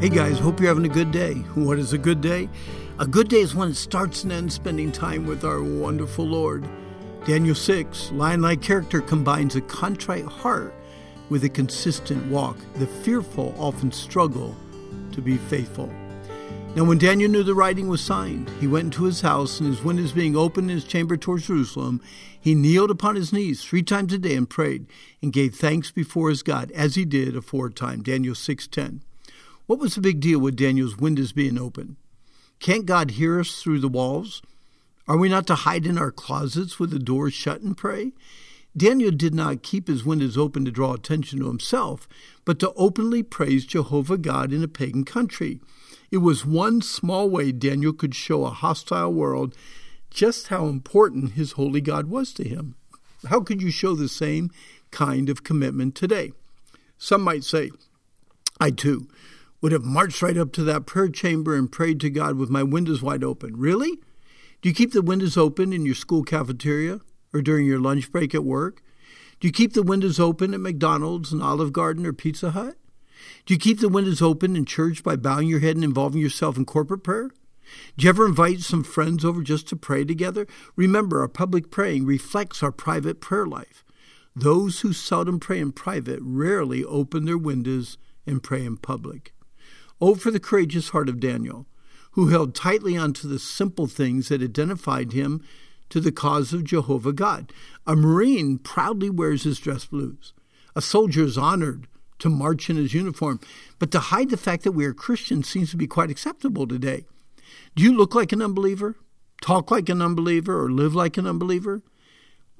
Hey guys, hope you're having a good day. What is a good day? A good day is when it starts and ends spending time with our wonderful Lord. Daniel 6, lion like character combines a contrite heart with a consistent walk. The fearful often struggle to be faithful. Now, when Daniel knew the writing was signed, he went into his house, and his windows being opened in his chamber towards Jerusalem, he kneeled upon his knees three times a day and prayed, and gave thanks before his God, as he did aforetime. Daniel 6:10. What was the big deal with Daniel's windows being open? Can't God hear us through the walls? Are we not to hide in our closets with the doors shut and pray? Daniel did not keep his windows open to draw attention to himself, but to openly praise Jehovah God in a pagan country. It was one small way Daniel could show a hostile world just how important his holy God was to him. How could you show the same kind of commitment today? Some might say, I too would have marched right up to that prayer chamber and prayed to God with my windows wide open. Really? Do you keep the windows open in your school cafeteria or during your lunch break at work? Do you keep the windows open at McDonald's and Olive Garden or Pizza Hut? Do you keep the windows open in church by bowing your head and involving yourself in corporate prayer? Do you ever invite some friends over just to pray together? Remember, our public praying reflects our private prayer life. Those who seldom pray in private rarely open their windows and pray in public. Oh, for the courageous heart of Daniel, who held tightly onto the simple things that identified him to the cause of Jehovah God. A Marine proudly wears his dress blues. A soldier is honored to march in his uniform. But to hide the fact that we are Christians seems to be quite acceptable today. Do you look like an unbeliever? Talk like an unbeliever? Or live like an unbeliever?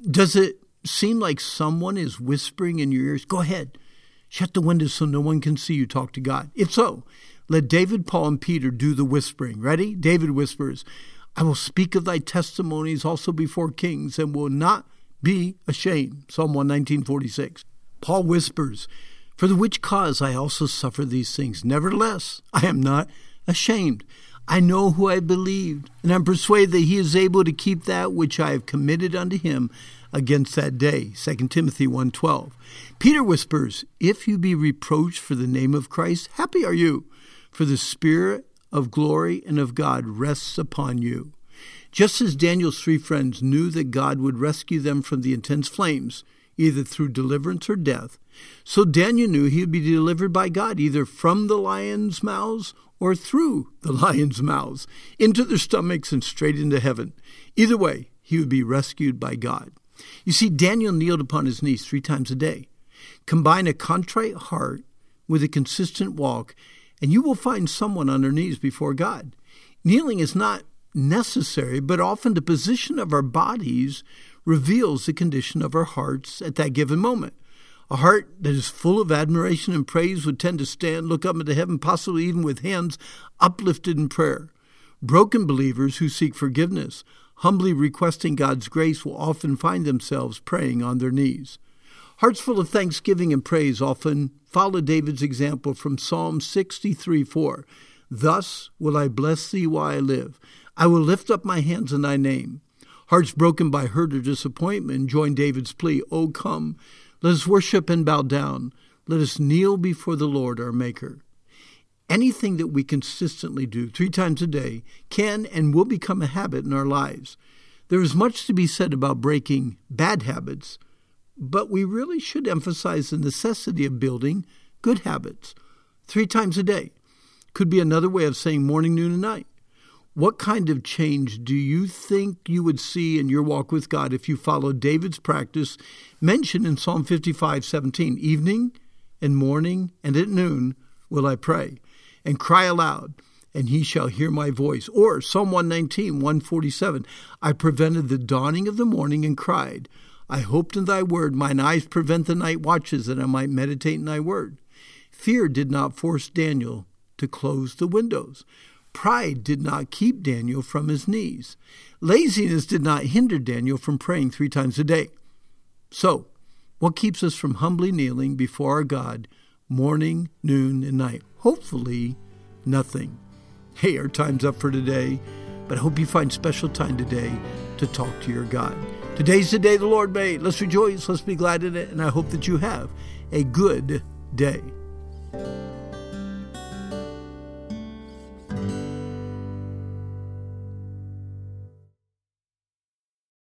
Does it seem like someone is whispering in your ears, Go ahead, shut the windows so no one can see you talk to God? If so, let David, Paul, and Peter do the whispering. Ready? David whispers, I will speak of thy testimonies also before kings and will not be ashamed. Psalm 119.46. Paul whispers, For the which cause I also suffer these things. Nevertheless, I am not ashamed. I know who I believed, and I'm persuaded that he is able to keep that which I have committed unto him against that day. 2 Timothy 1.12. Peter whispers, If you be reproached for the name of Christ, happy are you for the Spirit of glory and of God rests upon you. Just as Daniel's three friends knew that God would rescue them from the intense flames, either through deliverance or death, so Daniel knew he would be delivered by God, either from the lions' mouths or through the lions' mouths, into their stomachs and straight into heaven. Either way, he would be rescued by God. You see, Daniel kneeled upon his knees three times a day. Combine a contrite heart with a consistent walk, and you will find someone on their knees before God. Kneeling is not necessary, but often the position of our bodies reveals the condition of our hearts at that given moment. A heart that is full of admiration and praise would tend to stand, look up into heaven, possibly even with hands uplifted in prayer. Broken believers who seek forgiveness, humbly requesting God's grace, will often find themselves praying on their knees. Hearts full of thanksgiving and praise often follow David's example from Psalm 63 4. Thus will I bless thee while I live. I will lift up my hands in thy name. Hearts broken by hurt or disappointment join David's plea, O come, let us worship and bow down. Let us kneel before the Lord our Maker. Anything that we consistently do three times a day can and will become a habit in our lives. There is much to be said about breaking bad habits but we really should emphasize the necessity of building good habits. Three times a day could be another way of saying morning, noon, and night. What kind of change do you think you would see in your walk with God if you followed David's practice mentioned in Psalm 55 17? Evening and morning and at noon will I pray and cry aloud, and he shall hear my voice. Or Psalm 119 147 I prevented the dawning of the morning and cried. I hoped in thy word, mine eyes prevent the night watches, that I might meditate in thy word. Fear did not force Daniel to close the windows. Pride did not keep Daniel from his knees. Laziness did not hinder Daniel from praying three times a day. So, what keeps us from humbly kneeling before our God morning, noon, and night? Hopefully, nothing. Hey, our time's up for today, but I hope you find special time today to talk to your God. Today's the day the Lord made. Let's rejoice. Let's be glad in it. And I hope that you have a good day.